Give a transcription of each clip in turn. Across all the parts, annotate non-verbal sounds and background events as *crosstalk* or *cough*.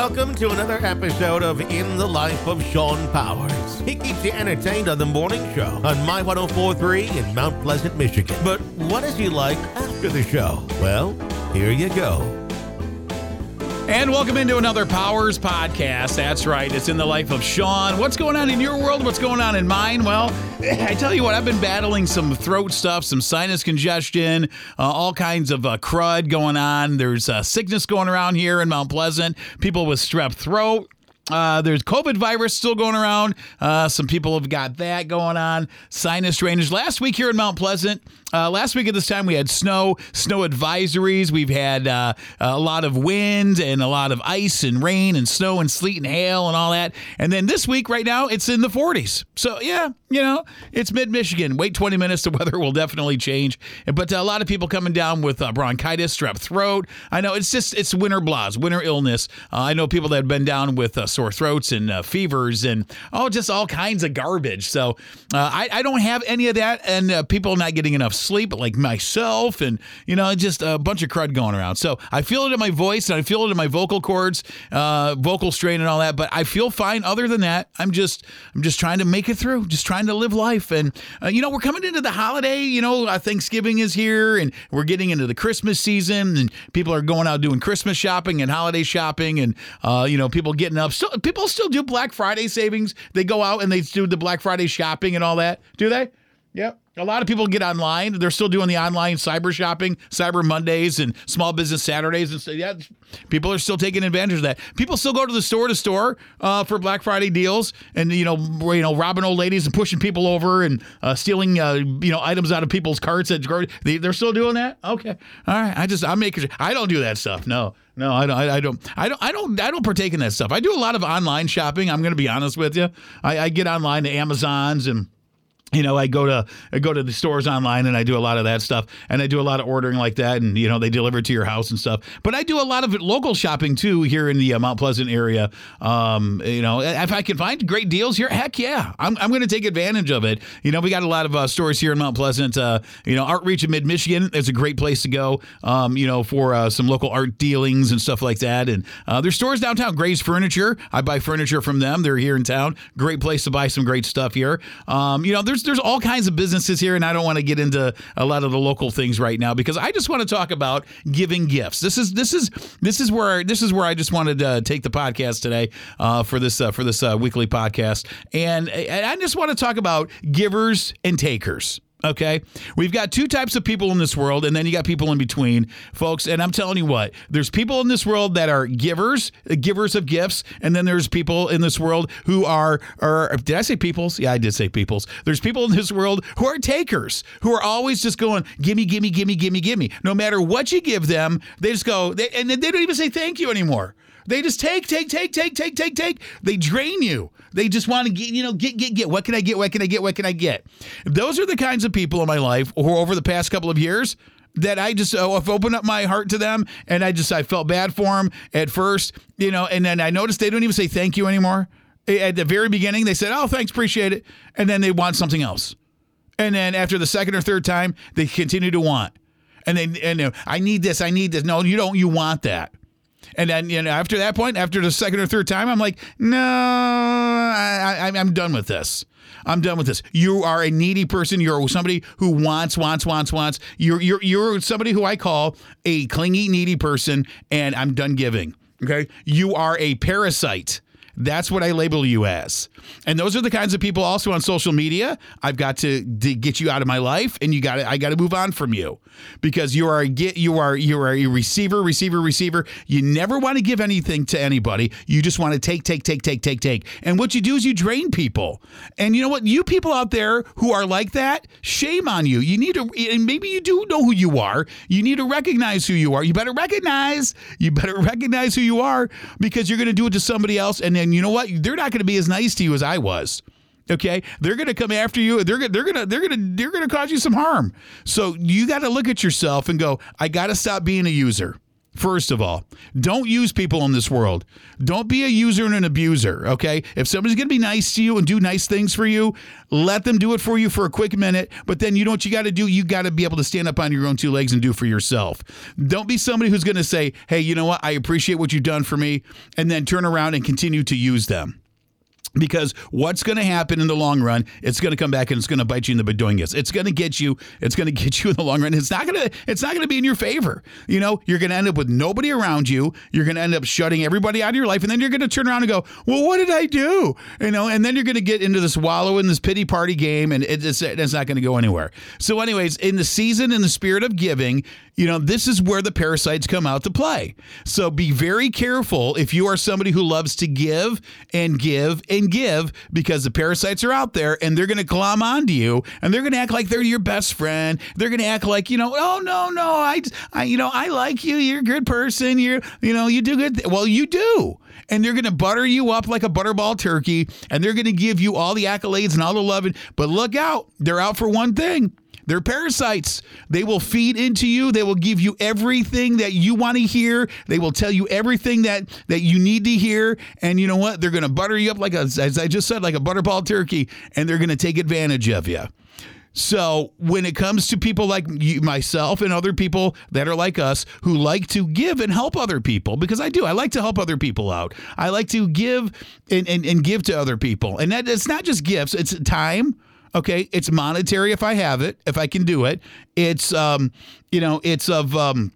Welcome to another episode of In the Life of Shawn Powers. He keeps you entertained on the morning show on My 1043 in Mount Pleasant, Michigan. But what is he like after the show? Well, here you go. And welcome into another Powers podcast. That's right, it's in the life of Shawn. What's going on in your world? What's going on in mine? Well, I tell you what, I've been battling some throat stuff, some sinus congestion, uh, all kinds of uh, crud going on. There's uh, sickness going around here in Mount Pleasant, people with strep throat. Uh, there's COVID virus still going around. Uh, some people have got that going on. Sinus drainage. Last week here in Mount Pleasant, uh, last week at this time we had snow, snow advisories. We've had uh, a lot of wind and a lot of ice and rain and snow and sleet and hail and all that. And then this week, right now, it's in the 40s. So yeah, you know, it's mid Michigan. Wait 20 minutes, the *laughs* weather will definitely change. But a lot of people coming down with uh, bronchitis, strep throat. I know it's just it's winter blahs, winter illness. Uh, I know people that have been down with sore throats and uh, fevers and oh, just all kinds of garbage. So uh, I, I, don't have any of that, and uh, people not getting enough sleep, like myself, and you know, just a bunch of crud going around. So I feel it in my voice and I feel it in my vocal cords, uh, vocal strain, and all that. But I feel fine. Other than that, I'm just I'm just trying to make it through, just trying to live life. And uh, you know, we're coming into the holiday. You know, uh, Thanksgiving is here, and we're getting into the Christmas season, and people are going out doing Christmas shopping and holiday shopping, and uh, you know, people getting up. Still, people still do Black Friday savings. They go out and they do the Black Friday shopping and all that. Do they? Yep. A lot of people get online. They're still doing the online cyber shopping, Cyber Mondays and Small Business Saturdays, and so yeah, people are still taking advantage of that. People still go to the store to store uh, for Black Friday deals, and you know, you know, robbing old ladies and pushing people over and uh, stealing uh, you know items out of people's carts. At they, they're still doing that. Okay, all right. I just I'm making. I don't do that stuff. No, no, I don't. I don't. I don't. I don't. I don't partake in that stuff. I do a lot of online shopping. I'm going to be honest with you. I, I get online to Amazon's and you know, I go to I go to the stores online and I do a lot of that stuff, and I do a lot of ordering like that, and you know, they deliver to your house and stuff. But I do a lot of local shopping too here in the uh, Mount Pleasant area. Um, you know, if I can find great deals here, heck yeah, I'm, I'm going to take advantage of it. You know, we got a lot of uh, stores here in Mount Pleasant. Uh, you know, Artreach in Mid Michigan is a great place to go. Um, you know, for uh, some local art dealings and stuff like that. And uh, there's stores downtown. Gray's Furniture, I buy furniture from them. They're here in town. Great place to buy some great stuff here. Um, you know, there's there's there's all kinds of businesses here, and I don't want to get into a lot of the local things right now because I just want to talk about giving gifts. This is this is this is where this is where I just wanted to take the podcast today uh, for this uh, for this uh, weekly podcast, and, and I just want to talk about givers and takers. Okay. We've got two types of people in this world, and then you got people in between, folks. And I'm telling you what, there's people in this world that are givers, uh, givers of gifts, and then there's people in this world who are, are did I say peoples? Yeah, I did say peoples. There's people in this world who are takers, who are always just going, gimme, gimme, gimme, gimme, gimme. No matter what you give them, they just go, they, and they don't even say thank you anymore. They just take, take, take, take, take, take, take. They drain you. They just want to get, you know, get, get, get. What can I get? What can I get? What can I get? Those are the kinds of people in my life who, over the past couple of years, that I just oh, I've opened up my heart to them, and I just I felt bad for them at first, you know, and then I noticed they don't even say thank you anymore. At the very beginning, they said, "Oh, thanks, appreciate it," and then they want something else, and then after the second or third time, they continue to want, and then and I need this, I need this. No, you don't. You want that. And then, you know, after that point, after the second or third time, I'm like, no, I, I, I'm done with this. I'm done with this. You are a needy person. You're somebody who wants, wants, wants, wants. You're you're you're somebody who I call a clingy, needy person, and I'm done giving. Okay, you are a parasite. That's what I label you as. And those are the kinds of people also on social media. I've got to, to get you out of my life and you got I got to move on from you because you are a get you are you are a receiver, receiver, receiver. You never want to give anything to anybody. You just want to take, take, take, take, take, take. And what you do is you drain people. And you know what? You people out there who are like that, shame on you. You need to and maybe you do know who you are. You need to recognize who you are. You better recognize. You better *laughs* recognize who you are because you're going to do it to somebody else and then and you know what? They're not going to be as nice to you as I was. Okay, they're going to come after you. They're they're going to they're going to they're going to cause you some harm. So you got to look at yourself and go, I got to stop being a user. First of all, don't use people in this world. Don't be a user and an abuser, okay? If somebody's going to be nice to you and do nice things for you, let them do it for you for a quick minute, but then you know what you got to do? You got to be able to stand up on your own two legs and do for yourself. Don't be somebody who's going to say, "Hey, you know what? I appreciate what you've done for me," and then turn around and continue to use them because what's going to happen in the long run it's going to come back and it's going to bite you in the bedoingus it's going to get you it's going *laughs* to get you in the long run. It's not going to it's not going to be in your favor. You know you're going to end up with nobody around you. You're going to end up shutting everybody out of your life and then you're going to turn around and go well what did i do? You know and then you're going to get into this wallow in this pity party game and it's, it's not going to go anywhere. So anyways in the season in the spirit of giving you know this is where the parasites come out to play so be very careful if you are somebody who loves to give and give and give because the parasites are out there and they're going to glom onto you and they're going to act like they're your best friend. They're going to act like, you know, oh, no, no, I, I, you know, I like you. You're a good person. You're, you know, you do good. Th-. Well, you do. And they're going to butter you up like a butterball turkey and they're going to give you all the accolades and all the loving. But look out, they're out for one thing they're parasites. They will feed into you. They will give you everything that you want to hear. They will tell you everything that that you need to hear. And you know what? They're going to butter you up like a, as I just said, like a butterball turkey, and they're going to take advantage of you. So when it comes to people like you, myself and other people that are like us who like to give and help other people, because I do, I like to help other people out. I like to give and, and, and give to other people. And that it's not just gifts, it's time Okay, it's monetary if I have it, if I can do it. It's um, you know, it's of um,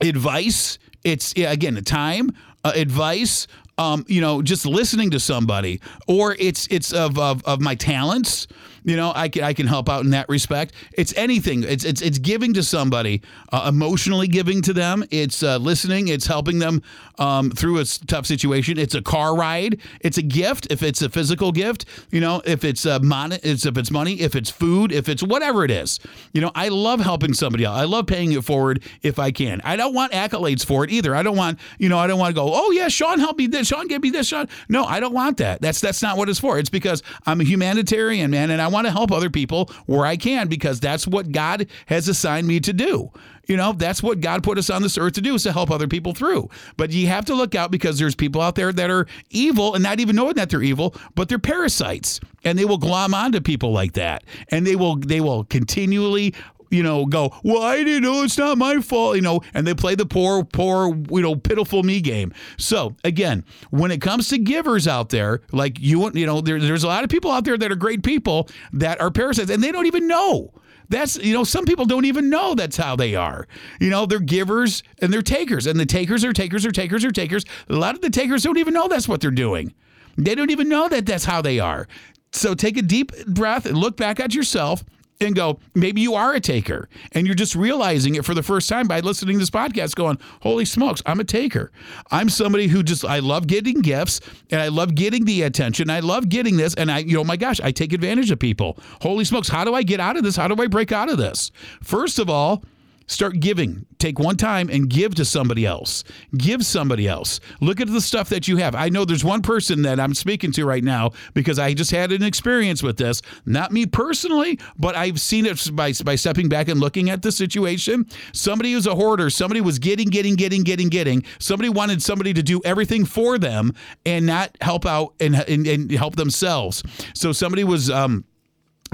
advice. It's yeah, again, time, uh, advice. Um, you know, just listening to somebody, or it's it's of of, of my talents you know, I can I can help out in that respect. It's anything. It's it's it's giving to somebody, uh, emotionally giving to them. It's uh, listening. It's helping them um, through a tough situation. It's a car ride. It's a gift. If it's a physical gift, you know, if it's a mon- it's if it's money, if it's food, if it's whatever it is. You know, I love helping somebody out. I love paying it forward if I can. I don't want accolades for it either. I don't want you know I don't want to go. Oh yeah, Shawn helped me this. Shawn gave me this. Shawn. No, I don't want that. That's that's not what it's for. It's because I'm a humanitarian man, and I want to help other people where I can because that's what God has assigned me to do. You know, that's what God put us on this earth to do is to help other people through. But you have to look out because there's people out there that are evil and not even knowing that they're evil, but they're parasites and they will glom onto people like that. And they will they will continually you know, go, well, I didn't know it's not my fault, you know, and they play the poor, poor, you know, pitiful me game. So again, when it comes to givers out there, like you, you know, there, there's a lot of people out there that are great people that are parasites and they don't even know. That's, you know, some people don't even know that's how they are. You know, they're givers and they're takers, and the takers are takers are takers are takers. A lot of the takers don't even know that's what they're doing. They don't even know that that's how they are. So take a deep breath and look back at yourself and go, maybe you are a taker and you're just realizing it for the first time by listening to this podcast, going, holy smokes, I'm a taker. I'm somebody who just, I love getting gifts and I love getting the attention. I love getting this. And I, you know, my gosh, I take advantage of people. Holy smokes, how do I get out of this? How do I break out of this? First of all, Start giving. Take one time and give to somebody else. Give somebody else. Look at the stuff that you have. I know there's one person that I'm speaking to right now because I just had an experience with this. Not me personally, but I've seen it by, by stepping back and looking at the situation. Somebody who's a hoarder, somebody was getting, getting, getting, getting, getting. Somebody wanted somebody to do everything for them and not help out and, and, and help themselves. So somebody was, um,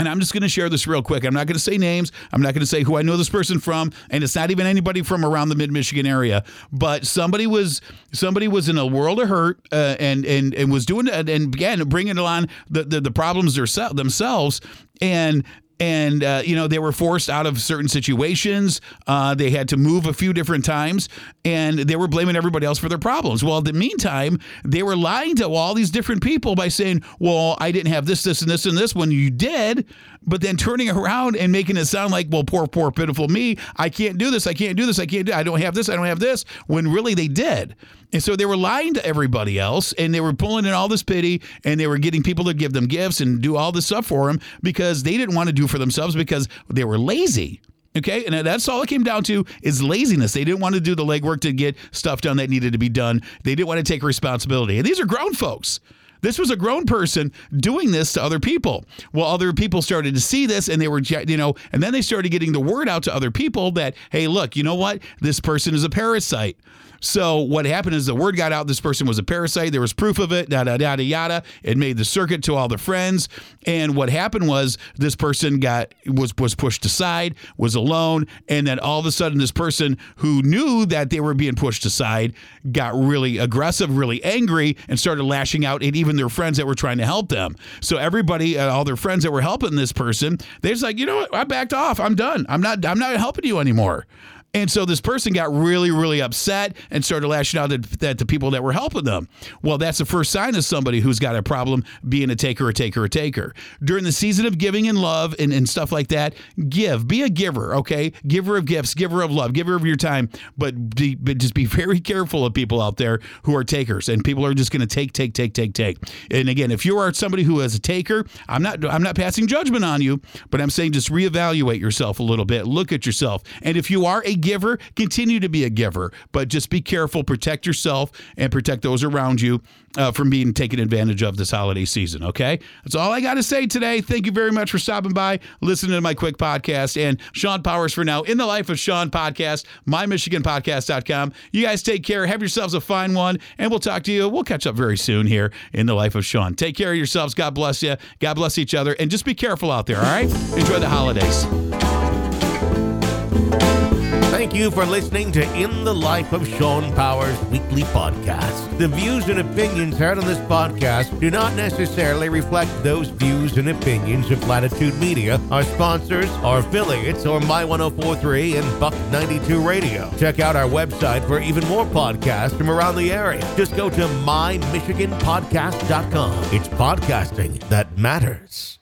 and I'm just going to share this real quick. I'm not going to say names. I'm not going to say who I know this person from, and it's not even anybody from around the Mid Michigan area. But somebody was somebody was in a world of hurt, uh, and and and was doing it, and again bringing on the the, the problems themselves, and and uh, you know they were forced out of certain situations. Uh, they had to move a few different times, and they were blaming everybody else for their problems. Well, in the meantime, they were lying to all these different people by saying, "Well, I didn't have this, this, and this, and this." When you did, but then turning around and making it sound like, "Well, poor, poor, pitiful me. I can't do this. I can't do this. I can't do. I don't have this. I don't have this." When really they did. And so they were lying to everybody else and they were pulling in all this pity and they were getting people to give them gifts and do all this stuff for them because they didn't want to do for themselves because they were lazy. Okay, and that's all it came down to is laziness. They didn't want to do the legwork to get stuff done that needed to be done. They didn't want to take responsibility. And these are grown folks. This was a grown person doing this to other people. Well, other people started to see this and they were, you know, and then they started getting the word out to other people that, hey, look, you know what? This person is a parasite. So what happened is the word got out this person was a parasite. There was proof of it, yada yada yada. It made the circuit to all the friends. And what happened was this person got was was pushed aside, was alone, and then all of a sudden this person who knew that they were being pushed aside got really aggressive, really angry, and started lashing out at even their friends that were trying to help them. So everybody, uh, all their friends that were helping this person, they're just like, you know what, I backed off. I'm done. I'm not. I'm not helping you anymore. And so this person got really, really upset and started lashing out at, the people that were helping them. Well, that's the first sign of somebody who's got a problem being a taker, a taker, a taker. During the season of giving and love and, and stuff like that, give. Be a giver, okay? Giver of gifts, giver of love, giver of your time. But, be, but just be *laughs* very careful of people out there who are takers. And people are just going to take, take, take, take, take. And again, if you are somebody who is a taker, I'm not I'm not passing judgment on you, but I'm saying just reevaluate yourself a little bit. Look at yourself. And if you are a giver, continue to be a giver, but just be careful, protect yourself, and protect those around you uh, from being taken advantage of this holiday season. Okay, that's all I got to say today. Thank you very much for stopping by, listening to my quick podcast, and Shawn Powers for now in the life of Shawn podcast, mymichiganpodcast.com. You guys take care, have yourselves a fine one, and we'll talk to you. We'll catch up very soon here in the life of Shawn. Take care of yourselves. God bless you. God bless each other, and just be careful out there. All right, enjoy the holidays. Thank you for listening to In the Life of Shawn Powers weekly podcast. The views and opinions heard on this podcast do not necessarily reflect those views and opinions of Latitude Media, our sponsors, our affiliates, or My 1043 and Buck 92 Radio. Check out our website for even more podcasts from around the area. Just go to mymichiganpodcast.com. It's podcasting that matters.